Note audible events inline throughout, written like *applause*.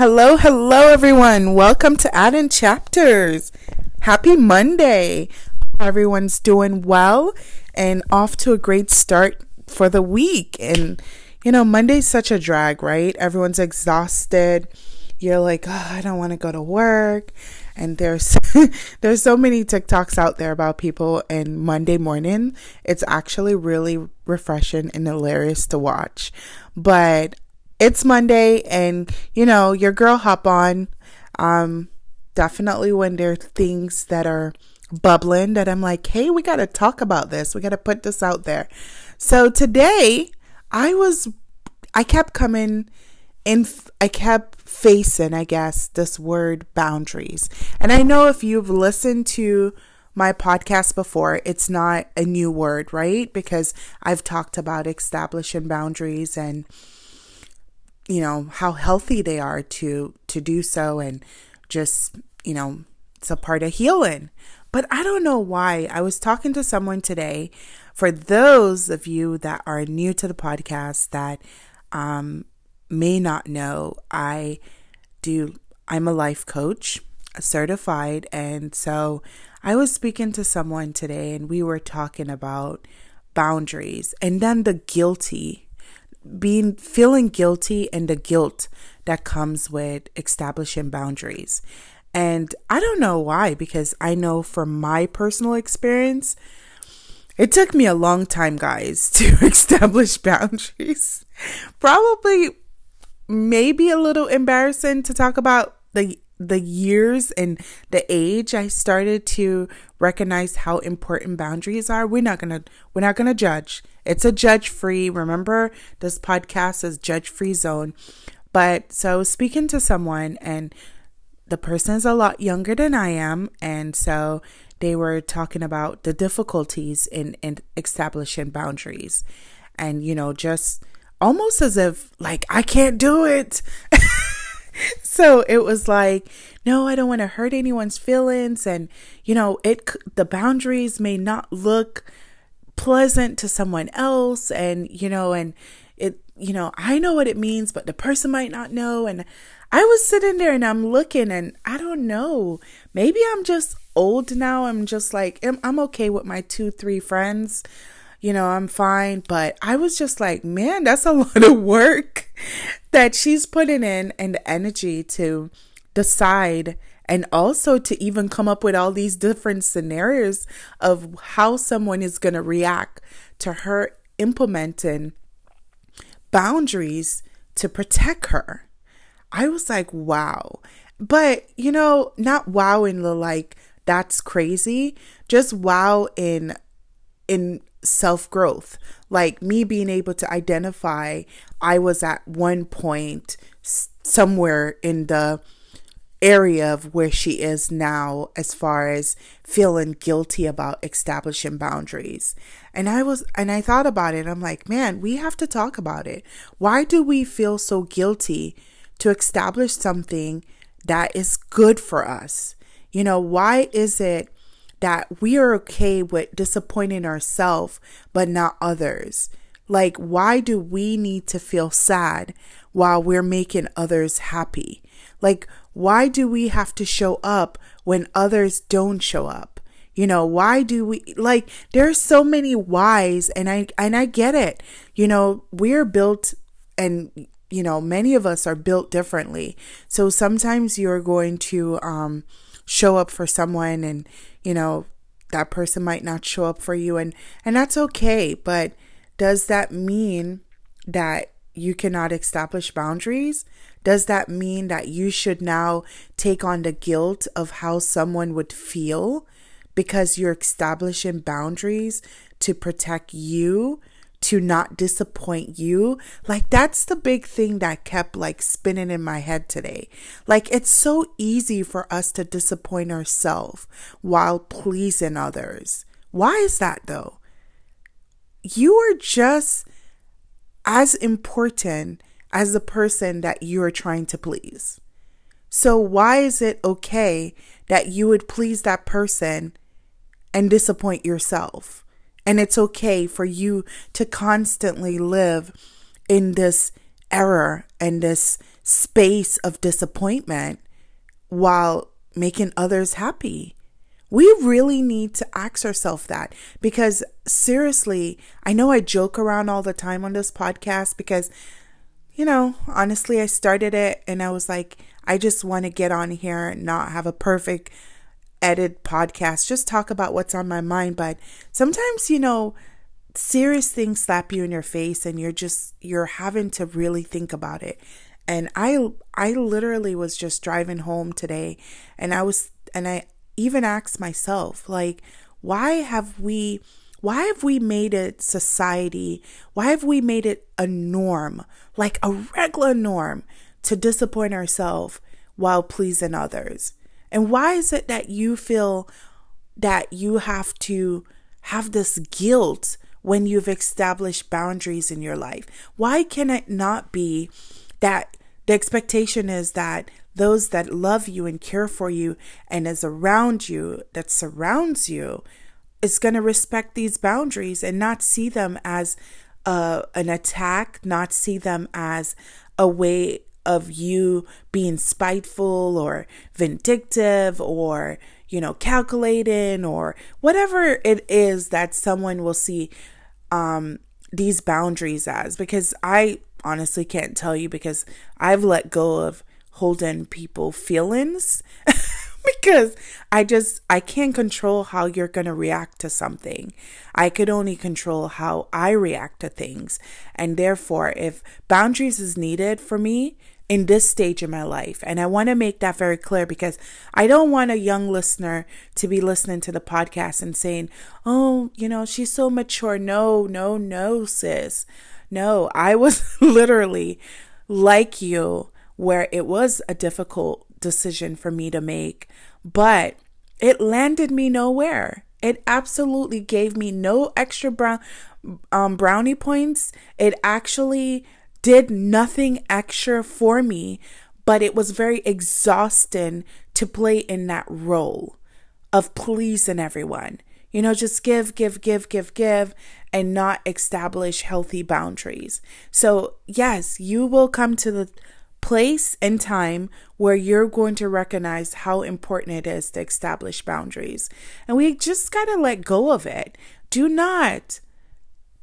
Hello, hello, everyone. Welcome to Add in Chapters. Happy Monday. Everyone's doing well and off to a great start for the week. And, you know, Monday's such a drag, right? Everyone's exhausted. You're like, oh, I don't want to go to work. And there's *laughs* there's so many TikToks out there about people and Monday morning. It's actually really refreshing and hilarious to watch. But it's Monday and you know, your girl hop on. Um definitely when there are things that are bubbling that I'm like, hey, we gotta talk about this. We gotta put this out there. So today I was I kept coming in I kept facing, I guess, this word boundaries. And I know if you've listened to my podcast before, it's not a new word, right? Because I've talked about establishing boundaries and you know how healthy they are to to do so and just you know it's a part of healing. But i don't know why. I was talking to someone today for those of you that are new to the podcast that um, may not know i do i'm a life coach certified. And so i was speaking to someone today and we were talking about boundaries and then the guilty being feeling guilty and the guilt that comes with establishing boundaries. And I don't know why, because I know from my personal experience, it took me a long time, guys, *laughs* to establish boundaries. Probably, maybe a little embarrassing to talk about the the years and the age I started to recognize how important boundaries are. We're not gonna we're not gonna judge. It's a judge free. Remember, this podcast is judge free zone. But so speaking to someone and the person is a lot younger than I am, and so they were talking about the difficulties in, in establishing boundaries. And, you know, just almost as if like I can't do it. *laughs* *laughs* so it was like, no, I don't want to hurt anyone's feelings. And, you know, it, the boundaries may not look pleasant to someone else. And, you know, and it, you know, I know what it means, but the person might not know. And I was sitting there and I'm looking and I don't know. Maybe I'm just old now. I'm just like, I'm, I'm okay with my two, three friends you know, I'm fine. But I was just like, man, that's a *laughs* lot of work that she's putting in and the energy to decide and also to even come up with all these different scenarios of how someone is going to react to her implementing boundaries to protect her. I was like, wow. But, you know, not wow in the like, that's crazy, just wow in in self growth. Like me being able to identify, I was at one point somewhere in the area of where she is now as far as feeling guilty about establishing boundaries. And I was and I thought about it. I'm like, man, we have to talk about it. Why do we feel so guilty to establish something that is good for us? You know, why is it that we are okay with disappointing ourselves but not others. Like, why do we need to feel sad while we're making others happy? Like, why do we have to show up when others don't show up? You know, why do we like there's so many whys and I and I get it. You know, we're built and you know, many of us are built differently. So sometimes you're going to um show up for someone and you know that person might not show up for you. And and that's okay. But does that mean that you cannot establish boundaries? Does that mean that you should now take on the guilt of how someone would feel because you're establishing boundaries to protect you to not disappoint you. Like that's the big thing that kept like spinning in my head today. Like it's so easy for us to disappoint ourselves while pleasing others. Why is that though? You are just as important as the person that you are trying to please. So why is it okay that you would please that person and disappoint yourself? And it's okay for you to constantly live in this error and this space of disappointment while making others happy. We really need to ask ourselves that because seriously, I know I joke around all the time on this podcast because, you know, honestly, I started it and I was like, I just want to get on here and not have a perfect edit podcast, just talk about what's on my mind. But sometimes, you know, serious things slap you in your face and you're just, you're having to really think about it. And I, I literally was just driving home today and I was, and I, even asked myself, like, why have we, why have we made it society? Why have we made it a norm, like a regular norm, to disappoint ourselves while pleasing others? And why is it that you feel that you have to have this guilt when you've established boundaries in your life? Why can it not be that the expectation is that those that love you and care for you and is around you, that surrounds you, is going to respect these boundaries and not see them as uh, an attack, not see them as a way of you being spiteful or vindictive or, you know, calculating or whatever it is that someone will see um, these boundaries as. Because I honestly can't tell you because I've let go of holding people feelings *laughs* *laughs* because I just I can't control how you're going to react to something. I could only control how I react to things. And therefore, if boundaries is needed for me in this stage of my life, and I want to make that very clear because I don't want a young listener to be listening to the podcast and saying, "Oh, you know, she's so mature." No, no, no, sis. No, I was *laughs* literally like you where it was a difficult decision for me to make, but it landed me nowhere. It absolutely gave me no extra brown um, brownie points. It actually did nothing extra for me, but it was very exhausting to play in that role of pleasing everyone. You know, just give, give, give, give, give, and not establish healthy boundaries. So, yes, you will come to the place and time where you're going to recognize how important it is to establish boundaries. And we just got to let go of it. Do not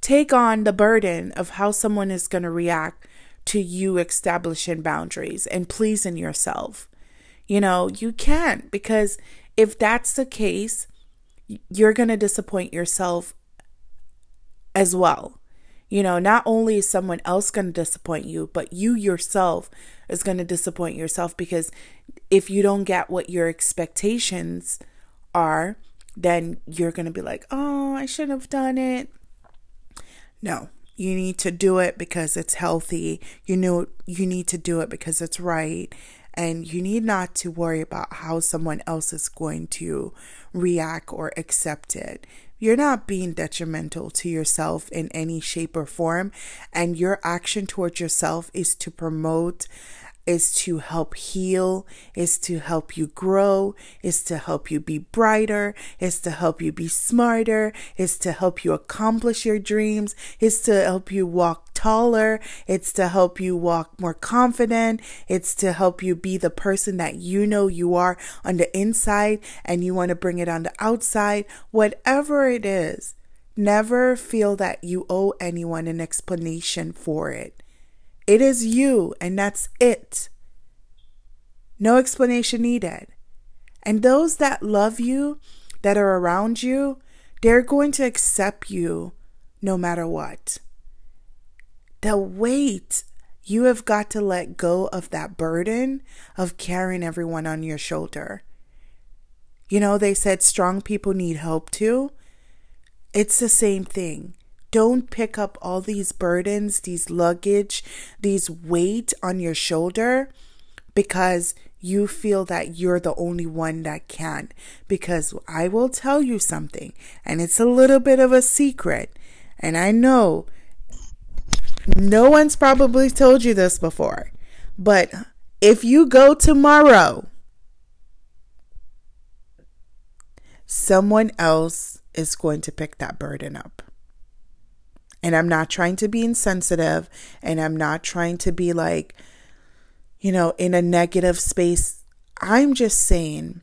take on the burden of how someone is going to react to you establishing boundaries and pleasing yourself. You know, you can't because if that's the case, you're going to disappoint yourself as well. You know, not only is someone else going to disappoint you, but you yourself is going to disappoint yourself because if you don't get what your expectations are, then you're going to be like, oh, I shouldn't have done it. No, you need to do it because it's healthy. You know, you need to do it because it's right. And you need not to worry about how someone else is going to react or accept it you're not being detrimental to yourself in any shape or form. And your action towards yourself is to promote is to help heal, is to help you grow, is to help you be brighter, is to help you be smarter, is to help you accomplish your dreams, is to help you walk taller, it's to help you walk more confident, it's to help you be the person that you know you are on the inside and you want to bring it on the outside, whatever it is. Never feel that you owe anyone an explanation for it. It is you, and that's it. No explanation needed. And those that love you, that are around you, they're going to accept you no matter what. The weight, you have got to let go of that burden of carrying everyone on your shoulder. You know, they said strong people need help too. It's the same thing. Don't pick up all these burdens, these luggage, these weight on your shoulder because you feel that you're the only one that can. Because I will tell you something, and it's a little bit of a secret, and I know no one's probably told you this before, but if you go tomorrow, someone else is going to pick that burden up. And I'm not trying to be insensitive and I'm not trying to be like, you know, in a negative space. I'm just saying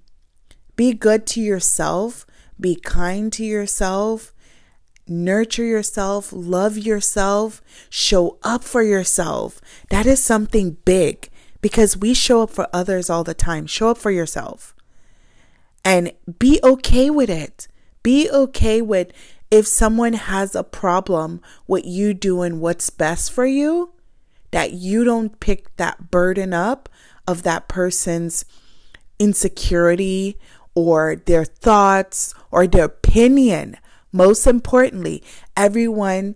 be good to yourself, be kind to yourself, nurture yourself, love yourself, show up for yourself. That is something big because we show up for others all the time. Show up for yourself and be okay with it. Be okay with if someone has a problem with you doing what's best for you, that you don't pick that burden up of that person's insecurity or their thoughts or their opinion. Most importantly, everyone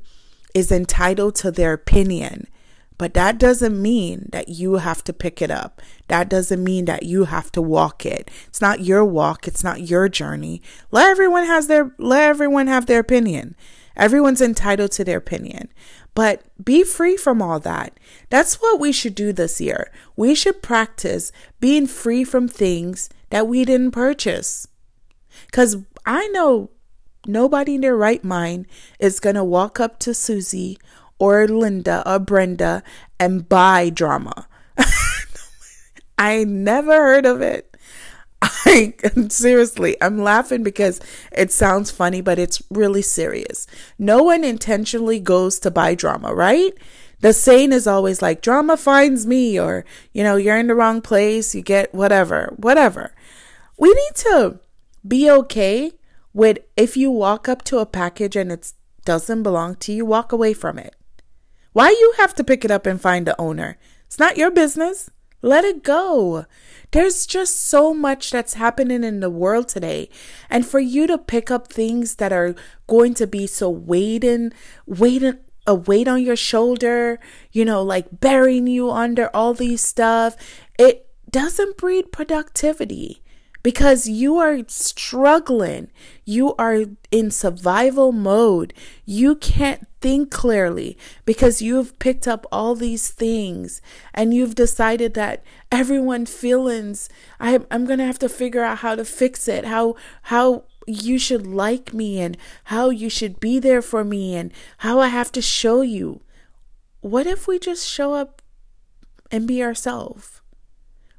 is entitled to their opinion. But that doesn't mean that you have to pick it up. That doesn't mean that you have to walk it. It's not your walk, it's not your journey. Let everyone has their let everyone have their opinion. Everyone's entitled to their opinion. But be free from all that. That's what we should do this year. We should practice being free from things that we didn't purchase. Cuz I know nobody in their right mind is going to walk up to Susie or Linda or Brenda and buy drama. *laughs* I never heard of it. I seriously, I'm laughing because it sounds funny, but it's really serious. No one intentionally goes to buy drama, right? The saying is always like, drama finds me, or, you know, you're in the wrong place, you get whatever, whatever. We need to be okay with if you walk up to a package and it doesn't belong to you, walk away from it. Why you have to pick it up and find the owner? It's not your business. Let it go. There's just so much that's happening in the world today. And for you to pick up things that are going to be so weighting, weighting, a weight on your shoulder, you know, like burying you under all these stuff, it doesn't breed productivity because you are struggling. You are in survival mode. You can't think clearly because you've picked up all these things and you've decided that everyone feelings I, i'm going to have to figure out how to fix it how how you should like me and how you should be there for me and how i have to show you. What if we just show up and be ourselves?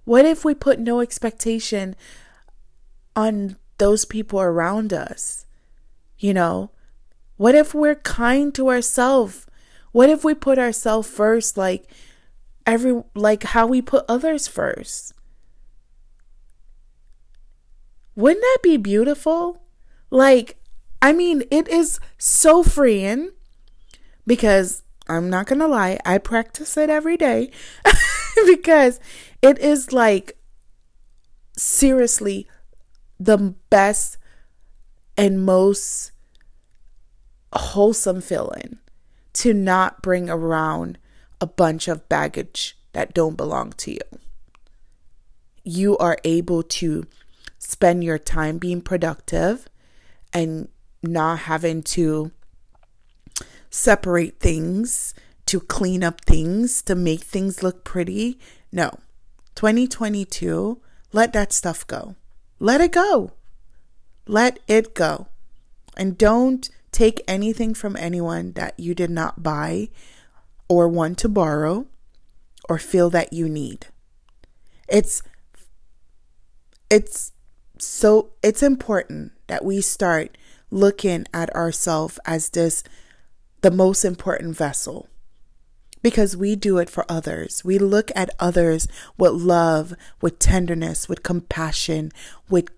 What if we put no expectation on those people around us. You know, what if we're kind to ourselves? What if we put ourselves first like every like how we put others first? Wouldn't that be beautiful? Like I mean, it is so freeing because I'm not going to lie, I practice it every day *laughs* because it is like seriously the best and most wholesome feeling to not bring around a bunch of baggage that don't belong to you. You are able to spend your time being productive and not having to separate things, to clean up things, to make things look pretty. No. 2022, let that stuff go. Let it go. Let it go. And don't take anything from anyone that you did not buy or want to borrow or feel that you need. It's it's so it's important that we start looking at ourselves as this the most important vessel because we do it for others. We look at others with love, with tenderness, with compassion, with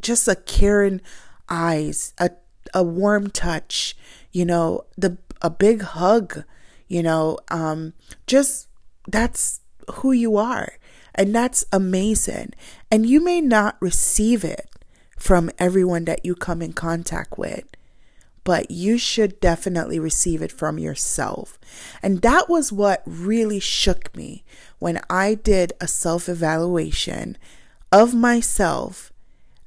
just a caring eyes, a a warm touch, you know, the a big hug, you know, um just that's who you are. And that's amazing. And you may not receive it from everyone that you come in contact with but you should definitely receive it from yourself. And that was what really shook me when I did a self evaluation of myself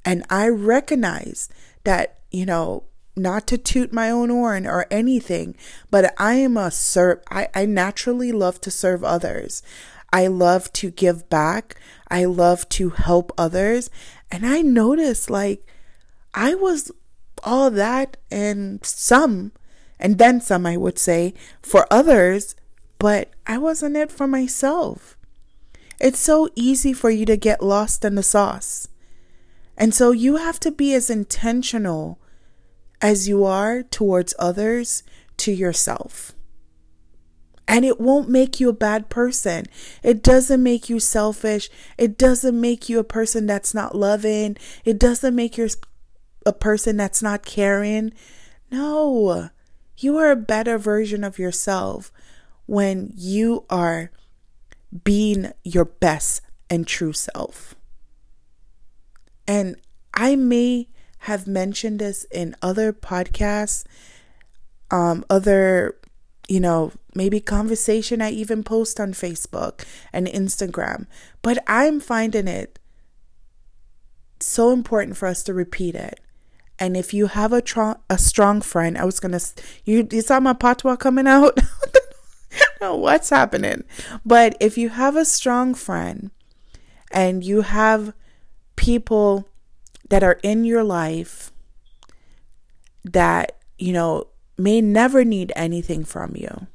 and I recognized that, you know, not to toot my own horn or anything, but I am a serve. I, I naturally love to serve others. I love to give back. I love to help others. And I noticed like I was all that and some, and then some, I would say, for others, but I wasn't it for myself. it's so easy for you to get lost in the sauce. And so you have to be as intentional as you are towards others to yourself. And it won't make you a bad person. It doesn't make you selfish. It doesn't make you a person that's not loving. It doesn't make you a person that's not caring. No, you are a better version of yourself when you are being your best and true self. And I may have mentioned this in other podcasts, um, other you know, maybe conversation I even post on Facebook and Instagram. But I'm finding it so important for us to repeat it. And if you have a tr- a strong friend, I was gonna you you saw my patois coming out. *laughs* what's happening? But if you have a strong friend, and you have people that are in your life that you know may never need anything from you.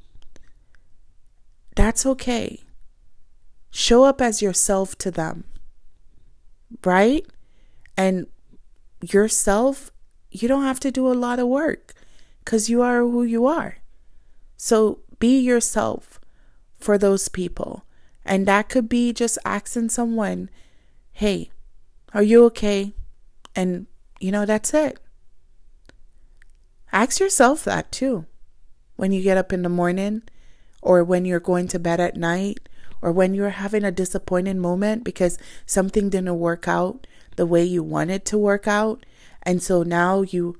That's okay. Show up as yourself to them, right? And yourself, you don't have to do a lot of work because you are who you are. So be yourself for those people. And that could be just asking someone, hey, are you okay? And, you know, that's it. Ask yourself that too. When you get up in the morning, or when you're going to bed at night, or when you're having a disappointing moment because something didn't work out the way you wanted to work out, and so now you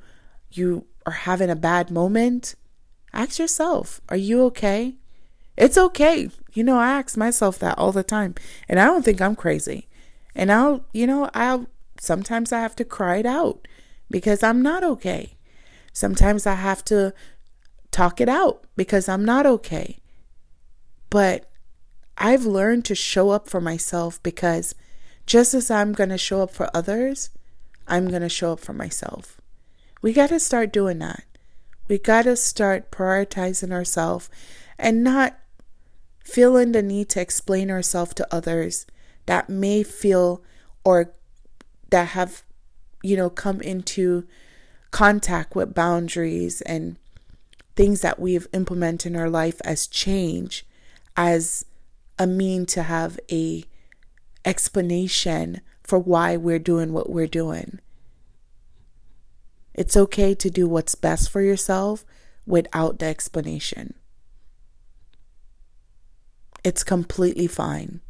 you are having a bad moment, ask yourself, are you okay? It's okay. You know, I ask myself that all the time, and I don't think I'm crazy. And I'll, you know, I'll sometimes I have to cry it out because I'm not okay. Sometimes I have to talk it out because I'm not okay. But I've learned to show up for myself because just as I'm going to show up for others, I'm going to show up for myself. We got to start doing that. We got to start prioritizing ourselves and not feeling the need to explain ourselves to others that may feel or that have, you know, come into contact with boundaries and things that we've implemented in our life as change as a mean to have a explanation for why we're doing what we're doing. It's okay to do what's best for yourself without the explanation. It's completely fine.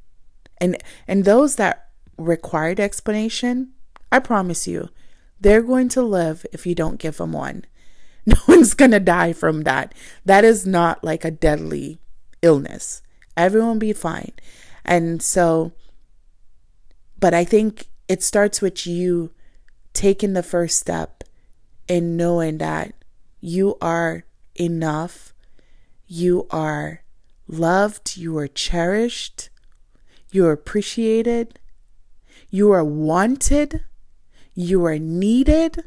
And and those that required explanation, I promise you, they're going to live if you don't give them one. *laughs* No one's going to die from that. That is not like a deadly illness. Everyone be fine. And so, but I think it starts with you taking the first step in knowing that you are enough, you are loved, you are cherished, you are appreciated, you are wanted, you are needed.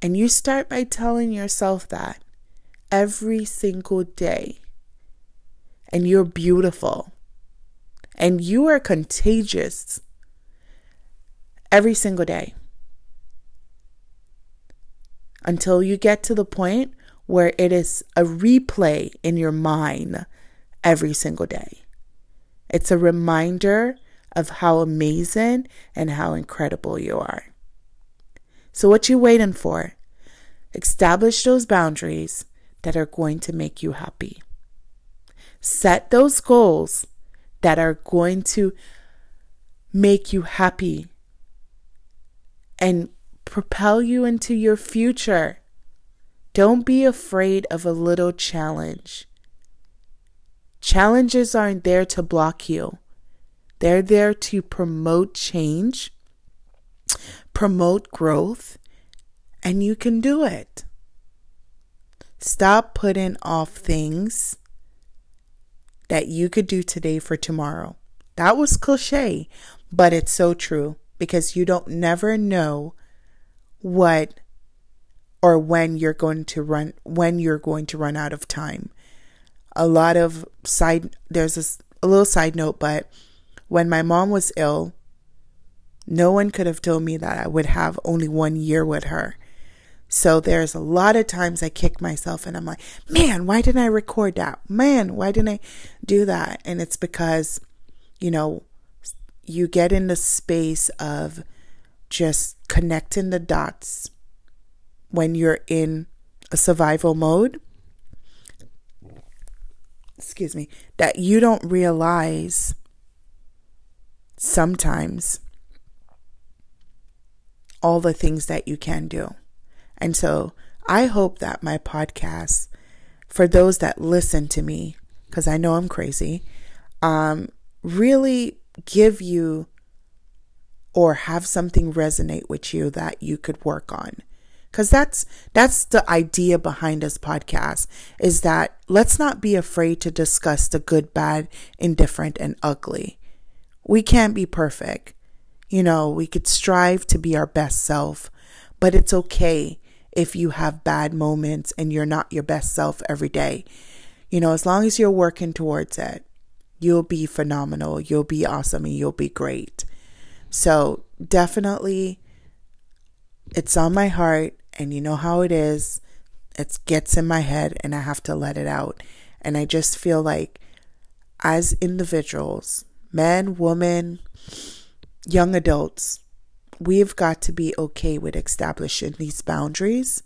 And you start by telling yourself that every single day. And you're beautiful. And you are contagious every single day. Until you get to the point where it is a replay in your mind every single day. It's a reminder of how amazing and how incredible you are. So what you waiting for? Establish those boundaries that are going to make you happy. Set those goals that are going to make you happy and propel you into your future. Don't be afraid of a little challenge. Challenges aren't there to block you. They're there to promote change, promote growth, and you can do it. Stop putting off things that you could do today for tomorrow. That was cliche, but it's so true because you don't never know what or when you're going to run when you're going to run out of time. A lot of side there's this a little side note, but when my mom was ill, no one could have told me that I would have only one year with her. So there's a lot of times I kick myself and I'm like, man, why didn't I record that? Man, why didn't I do that? And it's because, you know, you get in the space of just connecting the dots when you're in a survival mode. Excuse me, that you don't realize sometimes all the things that you can do. And so I hope that my podcast, for those that listen to me, because I know I'm crazy, um, really give you or have something resonate with you that you could work on because that's that's the idea behind this podcast is that let's not be afraid to discuss the good bad indifferent and ugly we can't be perfect you know we could strive to be our best self but it's okay if you have bad moments and you're not your best self every day you know as long as you're working towards it you'll be phenomenal you'll be awesome and you'll be great so definitely it's on my heart and you know how it is. It gets in my head and I have to let it out. And I just feel like as individuals, men, women, young adults, we've got to be okay with establishing these boundaries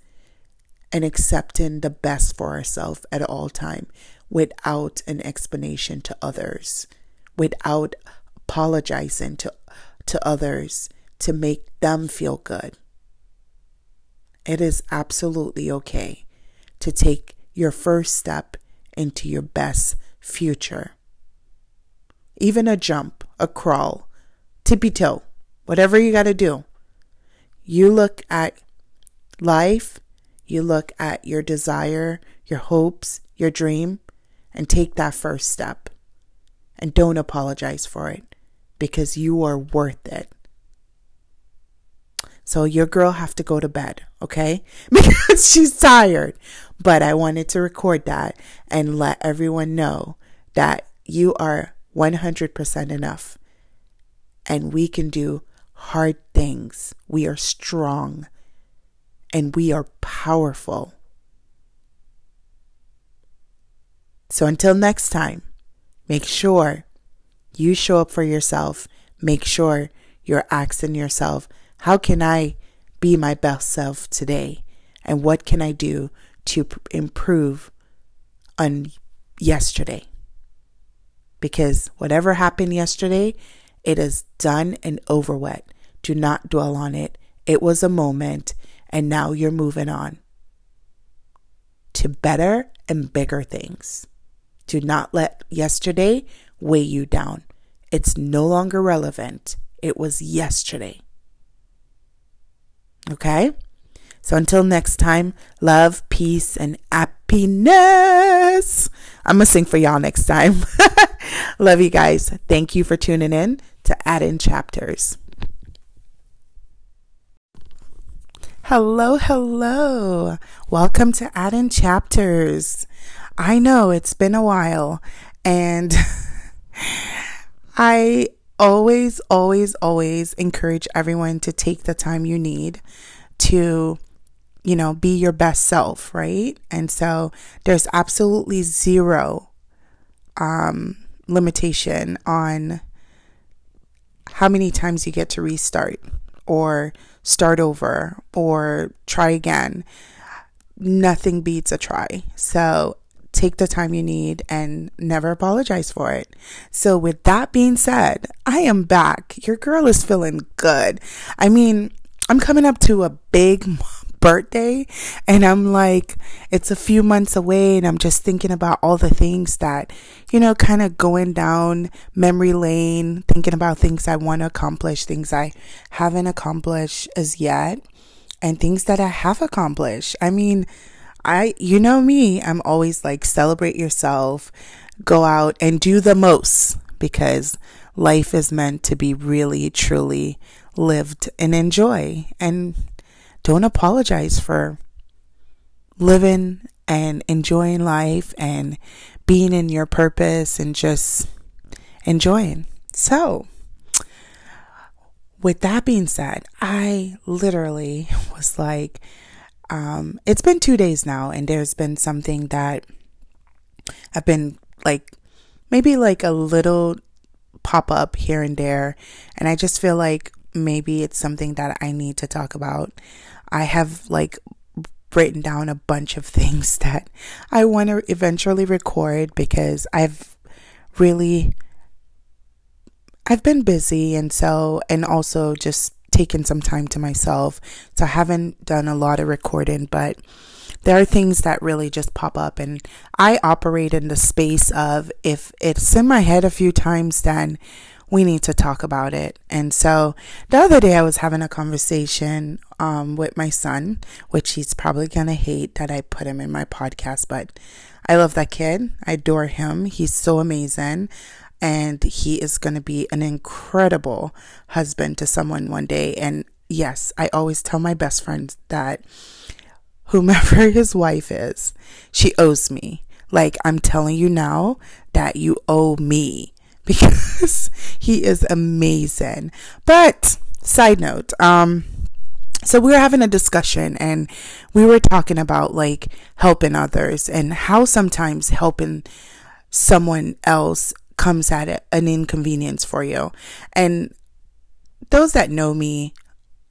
and accepting the best for ourselves at all time without an explanation to others, without apologizing to to others to make them feel good it is absolutely okay to take your first step into your best future. Even a jump, a crawl, tippy toe, whatever you got to do. You look at life, you look at your desire, your hopes, your dream, and take that first step. And don't apologize for it because you are worth it. So your girl have to go to bed, okay? *laughs* Because she's tired. But I wanted to record that and let everyone know that you are 100% enough. And we can do hard things. We are strong and we are powerful. So until next time, make sure you show up for yourself. Make sure you're asking yourself, how can I be my best self today? And what can I do to improve on yesterday? Because whatever happened yesterday, it is done and over with. Do not dwell on it. It was a moment, and now you're moving on to better and bigger things. Do not let yesterday weigh you down. It's no longer relevant. It was yesterday. Okay? So until next time, love, peace, and happiness. I'm to sing for y'all next time. *laughs* love you guys. Thank you for tuning in to Add In Chapters. Hello, hello. Welcome to Add In Chapters. I know it's been a while and *laughs* I always, always, always encourage everyone to take the time you need to, you know, be your best self, right? And so there's absolutely zero um, limitation on how many times you get to restart or start over or try again. Nothing beats a try. So take the time you need and never apologize for it. So, with that being said, I am back. Your girl is feeling good. I mean, I'm coming up to a big birthday and I'm like, it's a few months away and I'm just thinking about all the things that, you know, kind of going down memory lane, thinking about things I want to accomplish, things I haven't accomplished as yet, and things that I have accomplished. I mean, I, you know me, I'm always like, celebrate yourself, go out and do the most because life is meant to be really, truly lived and enjoy. And don't apologize for living and enjoying life and being in your purpose and just enjoying. So, with that being said, I literally was like, um, it's been two days now, and there's been something that I've been like, maybe like a little pop up here and there, and I just feel like maybe it's something that I need to talk about. I have like written down a bunch of things *laughs* that I want to eventually record because I've really I've been busy and so and also just taken some time to myself. So I haven't done a lot of recording, but there are things that really just pop up and I operate in the space of if it's in my head a few times then we need to talk about it. And so the other day I was having a conversation um, with my son, which he's probably going to hate that I put him in my podcast, but I love that kid. I adore him. He's so amazing and he is going to be an incredible husband to someone one day. And yes, I always tell my best friends that whomever *laughs* his wife is, she owes me. Like I'm telling you now that you owe me because *laughs* he is amazing. But side note, um, so we were having a discussion and we were talking about like helping others and how sometimes helping someone else comes at an inconvenience for you. And those that know me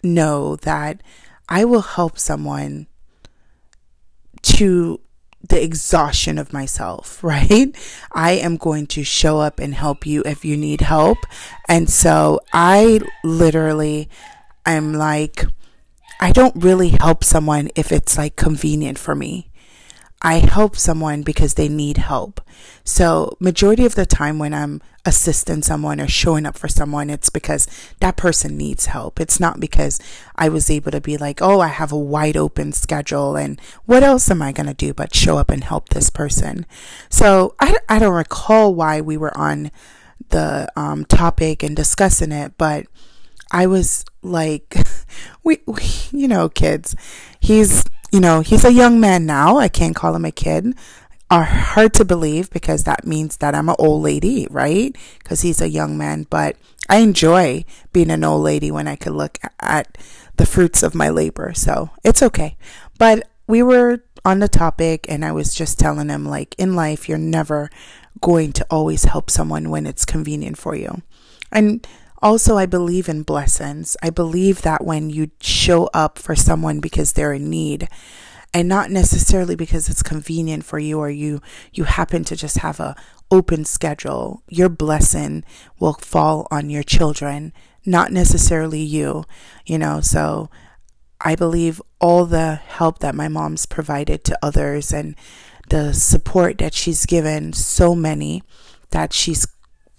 know that I will help someone to the exhaustion of myself, *laughs* right? I am going to show up and help you if you need help. And so I literally am like, I don't really help someone if it's like convenient for me. I help someone because they need help. So, majority of the time when I'm assisting someone or showing up for someone, it's because that person needs help. It's not because I was able to be like, oh, I have a wide open schedule and what else am I going to do but show up and help this person? So, I, I don't recall why we were on the um, topic and discussing it, but I was like, *laughs* we, we, you know, kids, he's you know, he's a young man now. I can't call him a kid. Are hard to believe because that means that I'm an old lady, right? Because he's a young man. But I enjoy being an old lady when I could look at the fruits of my labor. So it's okay. But we were on the topic, and I was just telling him, like, in life, you're never going to always help someone when it's convenient for you. And also, I believe in blessings. I believe that when you show up for someone because they're in need, and not necessarily because it's convenient for you or you you happen to just have a open schedule your blessing will fall on your children not necessarily you you know so i believe all the help that my mom's provided to others and the support that she's given so many that she's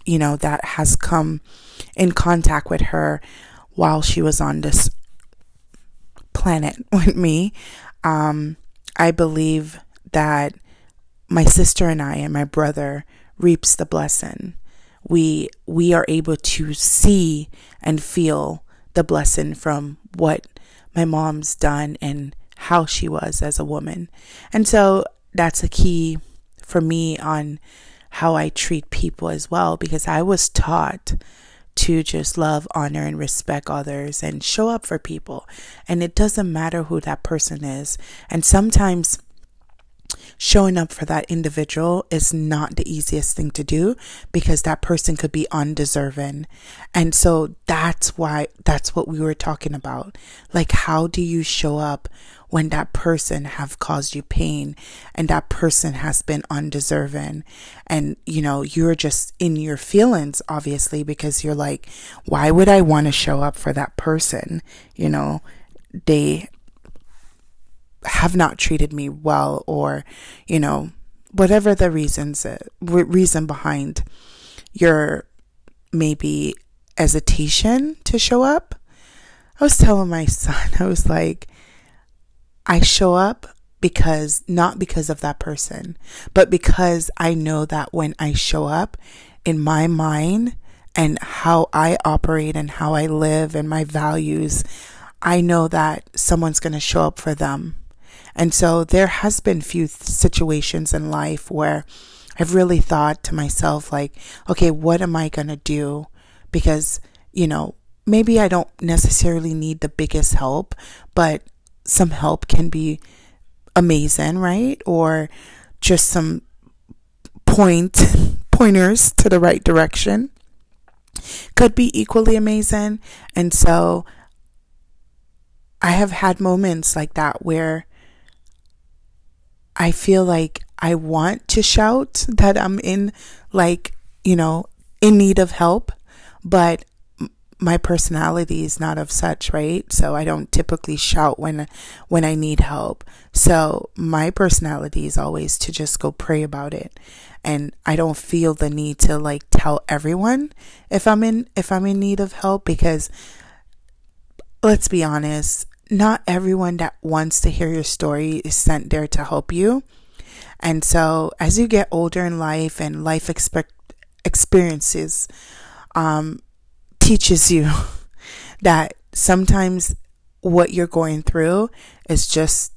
you know, that has come in contact with her while she was on this planet *laughs* with me. Um, I believe that my sister and I and my brother reaps the blessing. We we are able to see and feel the blessing from what my mom's done and how she was as a woman. And so that's a key for me on how I treat people as well because I was taught to just love, honor, and respect others and show up for people. And it doesn't matter who that person is. And sometimes showing up for that individual is not the easiest thing to do because that person could be undeserving. And so that's why that's what we were talking about. Like how do you show up when that person have caused you pain and that person has been undeserving and you know you're just in your feelings obviously because you're like why would I want to show up for that person you know they have not treated me well or you know whatever the reasons uh, reason behind your maybe hesitation to show up i was telling my *laughs* son i was like i show up because not because of that person but because i know that when i show up in my mind and how i operate and how i live and my values i know that someone's going to show up for them and so there has been few situations in life where I've really thought to myself, like, okay, what am I going to do? Because, you know, maybe I don't necessarily need the biggest help, but some help can be amazing, right? Or just some point *laughs* pointers to the right direction could be equally amazing. And so I have had moments like that where I feel like I want to shout that I'm in, like, you know, in need of help, but my personality is not of such, right? So I don't typically shout when when I need help. So my personality is always to just go pray about it. And I don't feel the need to like tell everyone if I'm in if I'm in need of help because let's be honest, not everyone that wants to hear your story is sent there to help you. And so as you get older in life and life expect experiences um teaches you *laughs* that sometimes what you're going through is just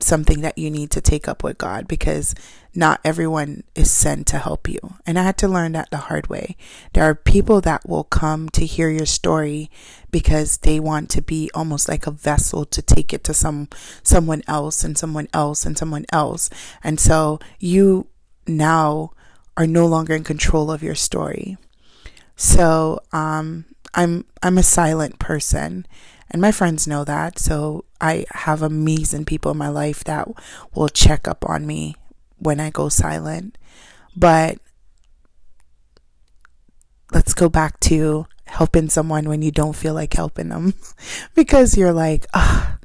something that you need to take up with God because not everyone is sent to help you. And I had to learn that the hard way. There are people that will come to hear your story because they want to be almost like a vessel to take it to some someone else and someone else and someone else. And so you now are no longer in control of your story. So, um, I'm I'm a silent person and my friends know that. So I have amazing people in my life that will check up on me when I go silent. But let's go back to helping someone when you don't feel like helping them *laughs* because you're like, ah,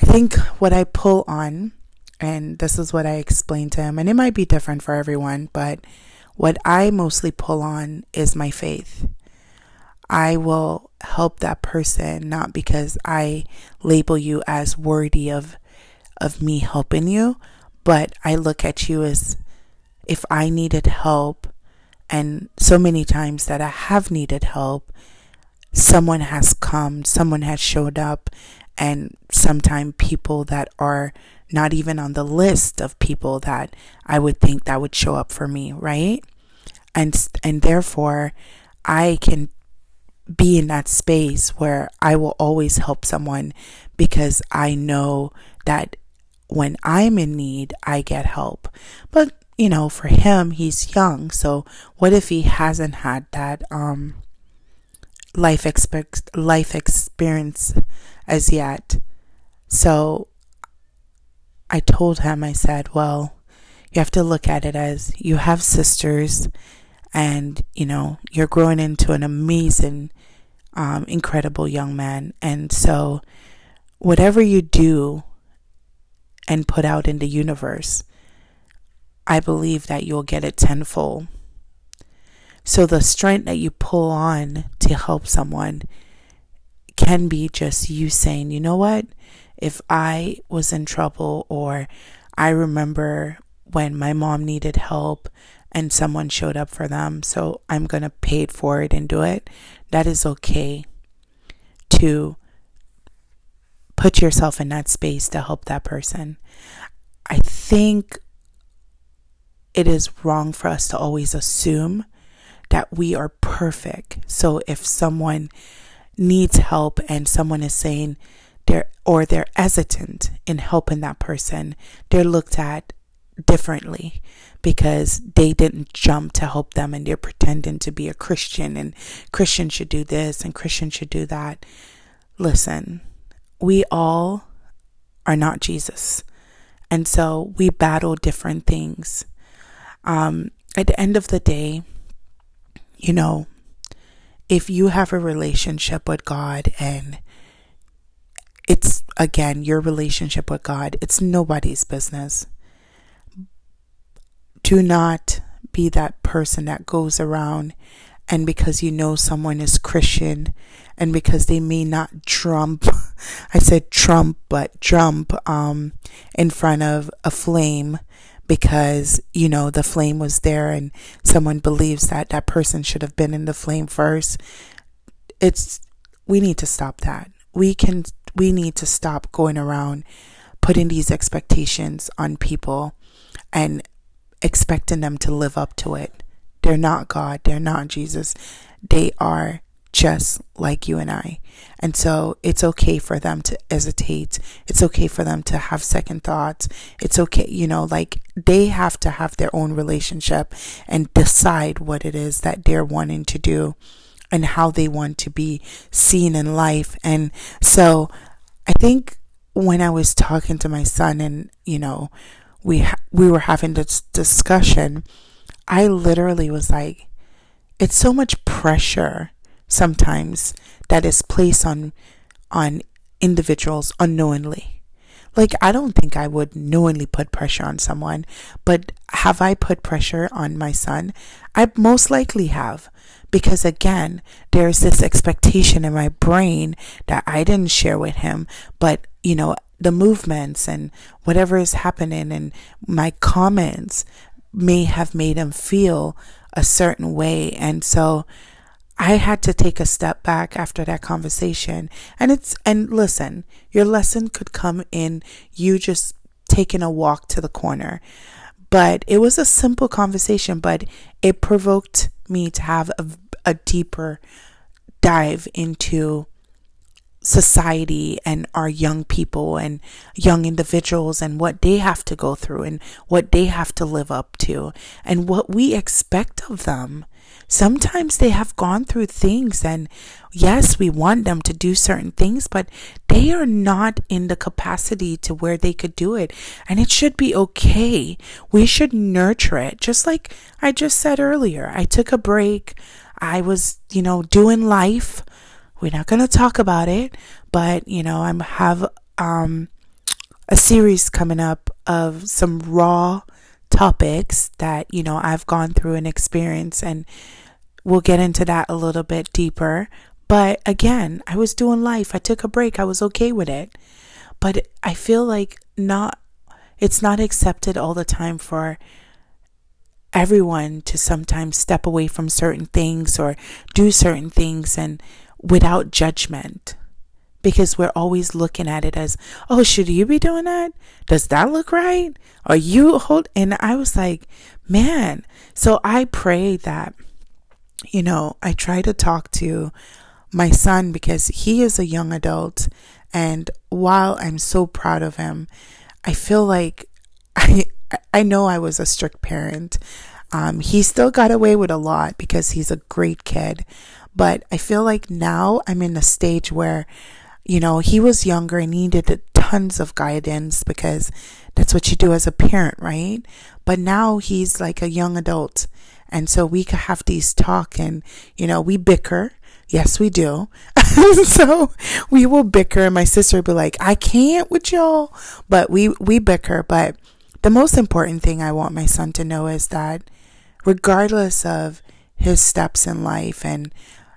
I think what I pull on, and this is what I explained to him, and it might be different for everyone, but what I mostly pull on is my faith. I will help that person not because I label you as worthy of of me helping you, but I look at you as if I needed help and so many times that I have needed help, someone has come, someone has showed up and sometimes people that are not even on the list of people that I would think that would show up for me, right? And and therefore I can be in that space where I will always help someone because I know that when I'm in need, I get help. But, you know, for him, he's young. So what if he hasn't had that, um, life expect life experience as yet? So I told him, I said, well, you have to look at it as you have sisters and you know you're growing into an amazing um, incredible young man and so whatever you do and put out in the universe i believe that you'll get it tenfold so the strength that you pull on to help someone can be just you saying you know what if i was in trouble or i remember when my mom needed help and someone showed up for them, so I'm going to pay it forward and do it. That is okay to put yourself in that space to help that person. I think it is wrong for us to always assume that we are perfect. So if someone needs help and someone is saying they're or they're hesitant in helping that person, they're looked at differently because they didn't jump to help them and they're pretending to be a Christian and Christian should do this and Christian should do that. Listen, we all are not Jesus. And so we battle different things. Um, at the end of the day, you know, if you have a relationship with God and it's again your relationship with God, it's nobody's business do not be that person that goes around and because you know someone is Christian and because they may not trump *laughs* I said trump but jump um in front of a flame because you know the flame was there and someone believes that that person should have been in the flame first it's we need to stop that we can we need to stop going around putting these expectations on people and expecting them to live up to it. They're not God. They're not Jesus. They are just like you and I. And so it's okay for them to hesitate. It's okay for them to have second thoughts. It's okay, you know, like they have to have their own relationship and decide what it is that they're wanting to do and how they want to be seen in life. And so I think when I was talking to my son and, you know, we ha- we were having this discussion, I literally was like it's so much pressure sometimes that is placed on on individuals unknowingly. Like I don't think I would knowingly put pressure on someone, but have I put pressure on my son? I most likely have because again, there's this expectation in my brain that I didn't share with him, but you know, the movements and whatever is happening and my comments may have made him feel a certain way and so I had to take a step back after that conversation. And it's, and listen, your lesson could come in you just taking a walk to the corner. But it was a simple conversation, but it provoked me to have a, a deeper dive into society and our young people and young individuals and what they have to go through and what they have to live up to and what we expect of them. Sometimes they have gone through things, and yes, we want them to do certain things, but they are not in the capacity to where they could do it. And it should be okay. We should nurture it. Just like I just said earlier, I took a break. I was, you know, doing life. We're not going to talk about it, but, you know, I have um, a series coming up of some raw topics that, you know, I've gone through and experienced and we'll get into that a little bit deeper. But again, I was doing life. I took a break. I was okay with it. But I feel like not it's not accepted all the time for everyone to sometimes step away from certain things or do certain things and without judgment because we're always looking at it as, oh, should you be doing that? Does that look right? Are you hold? And I was like, man. So I pray that, you know, I try to talk to my son because he is a young adult. And while I'm so proud of him, I feel like *laughs* I, I know I was a strict parent. Um, he still got away with a lot because he's a great kid. But I feel like now I'm in a stage where you know, he was younger and needed tons of guidance because that's what you do as a parent, right? But now he's like a young adult. And so we could have these talk and, you know, we bicker. Yes, we do. *laughs* so we will bicker and my sister will be like, I can't with y'all. But we, we bicker. But the most important thing I want my son to know is that regardless of his steps in life and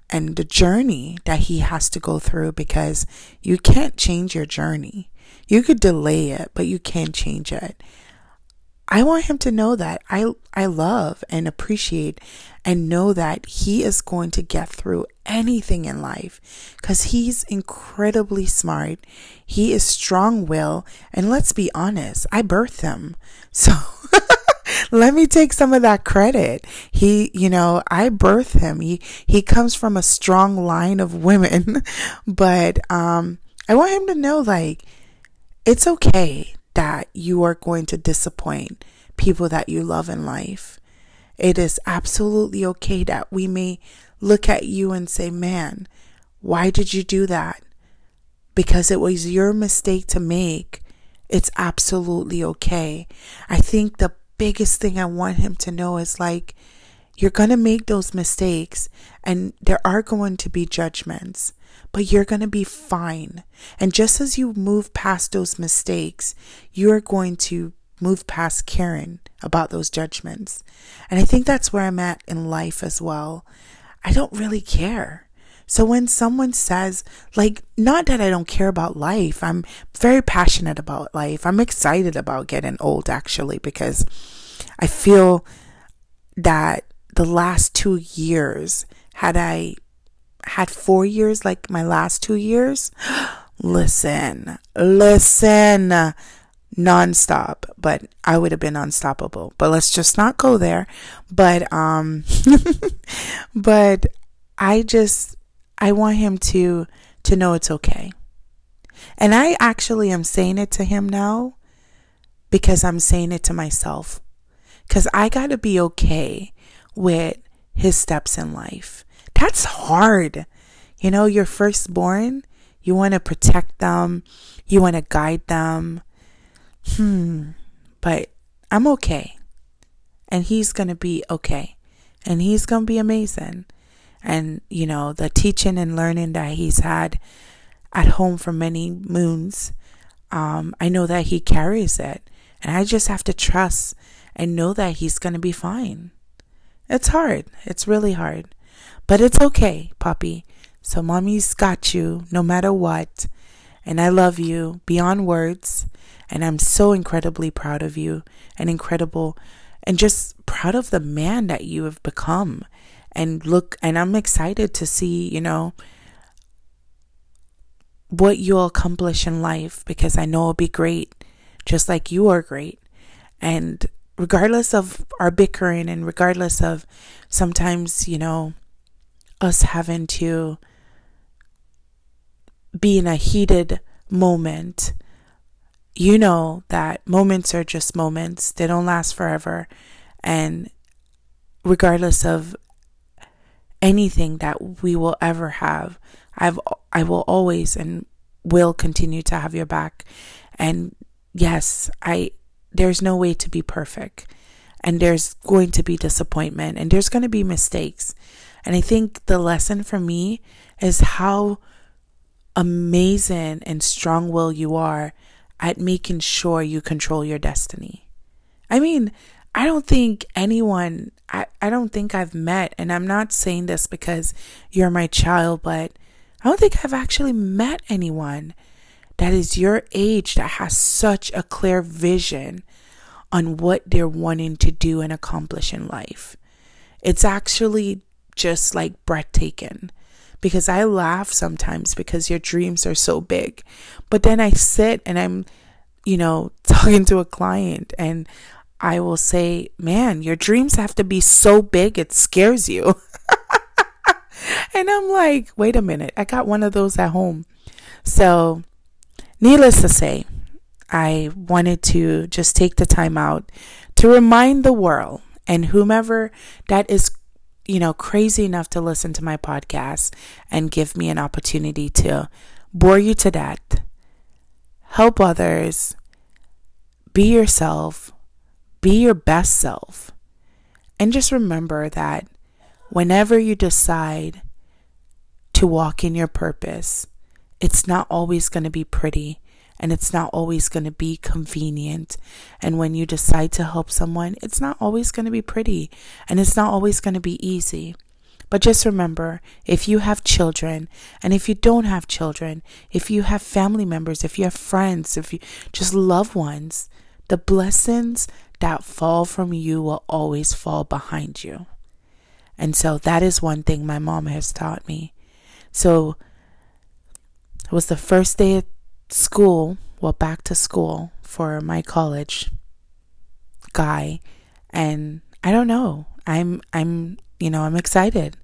and the journey that he has to go through because you can't change your journey. You could delay it, but you can't change it. I want him to know that I I love and appreciate and know that he is going to get through anything in life cuz he's incredibly smart. He is strong-willed and let's be honest, I birthed him. *laughs* So let me take some of that credit. He, you know, I birthed him. He he comes from a strong line of women, *laughs* but um I want him to know like it's okay that you are going to disappoint people that you love in life. It is absolutely okay that we may look at you and say, "Man, why did you do that?" Because it was your mistake to make. It's absolutely okay. I think the biggest thing I want him to know is like, you're going to make those mistakes and there are going to be judgments, but you're going to be fine. And just as you move past those mistakes, you're going to move past caring about those judgments. And I think that's where I'm at in life as well. I don't really care. So when someone says, like, not that I don't care about life, I'm very passionate about life. I'm excited about getting old actually because I feel that the last two years, had I had four years like my last two years, *gasps* listen, listen, nonstop, but I would have been unstoppable. But let's just not go there. But um *laughs* but I just I want him to to know it's okay. And I actually am saying it to him now because I'm saying it to myself. Cuz I got to be okay with his steps in life. That's hard. You know, your firstborn, you want to protect them, you want to guide them, hmm, but I'm okay. And he's going to be okay. And he's going to be amazing. And, you know, the teaching and learning that he's had at home for many moons, um, I know that he carries it. And I just have to trust and know that he's going to be fine. It's hard. It's really hard. But it's okay, Poppy. So, mommy's got you no matter what. And I love you beyond words. And I'm so incredibly proud of you and incredible and just proud of the man that you have become. And look, and I'm excited to see, you know, what you'll accomplish in life because I know it'll be great, just like you are great. And regardless of our bickering and regardless of sometimes, you know, us having to be in a heated moment you know that moments are just moments, they don't last forever. And regardless of anything that we will ever have, I've I will always and will continue to have your back. And yes, I there's no way to be perfect. And there's going to be disappointment and there's going to be mistakes. And I think the lesson for me is how amazing and strong will you are at making sure you control your destiny. I mean, I don't think anyone, I, I don't think I've met, and I'm not saying this because you're my child, but I don't think I've actually met anyone that is your age that has such a clear vision on what they're wanting to do and accomplish in life. It's actually just like breathtaking because I laugh sometimes because your dreams are so big. But then I sit and I'm, you know, *laughs* talking to a client and I will say, man, your dreams have to be so big it scares you. *laughs* and I'm like, wait a minute, I got one of those at home. So, needless to say, I wanted to just take the time out to remind the world and whomever that is you know, crazy enough to listen to my podcast and give me an opportunity to bore you to death, help others, be yourself, be your best self. And just remember that whenever you decide to walk in your purpose, it's not always going to be pretty and it's not always going to be convenient. And when you decide to help someone, it's not always going to be pretty and it's not always going to be easy. But just remember if you have children, and if you don't have children, if you have family members, if you have friends, if you just loved ones, the blessings that fall from you will always fall behind you. And so that is one thing my mom has taught me. So it was the first day school, well, back to school for my college guy. And I don't know. I'm, I'm, you know, I'm excited.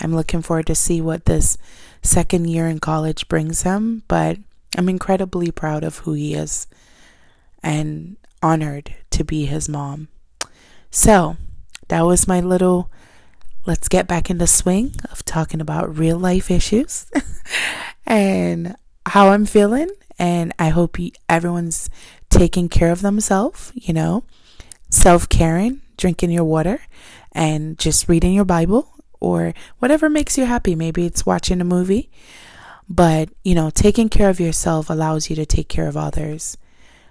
I'm looking forward to see what this second year in college brings him, but I'm incredibly proud of who he is and honored to be his mom. So, that was my little let's get back in the swing of talking about real life issues *laughs* and how I'm feeling and I hope everyone's taking care of themselves, you know, self caring, drinking your water, and just reading your Bible or whatever makes you happy. Maybe it's watching a movie, but you know, taking care of yourself allows you to take care of others.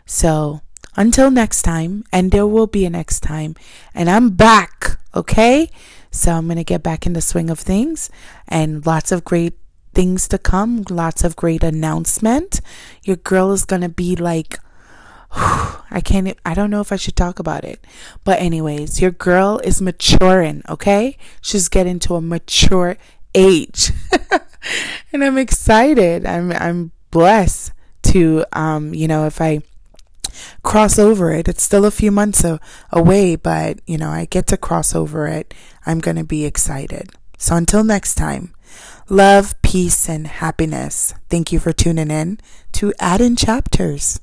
So, until next time, and there will be a next time, and I'm back, okay? So, I'm going to get back in the swing of things and lots of great things to come, lots of great announcement. Your girl is going to be like *sighs* I can't, I don't know if I should talk about it. But, anyways, your girl is maturing, okay? She's getting to a mature age. *laughs* and I'm excited. I'm, I'm blessed to, um, you know, if I cross over it, it's still a few months a, away, but, you know, I get to cross over it. I'm going to be excited. So, until next time, love, peace, and happiness. Thank you for tuning in to Add in Chapters.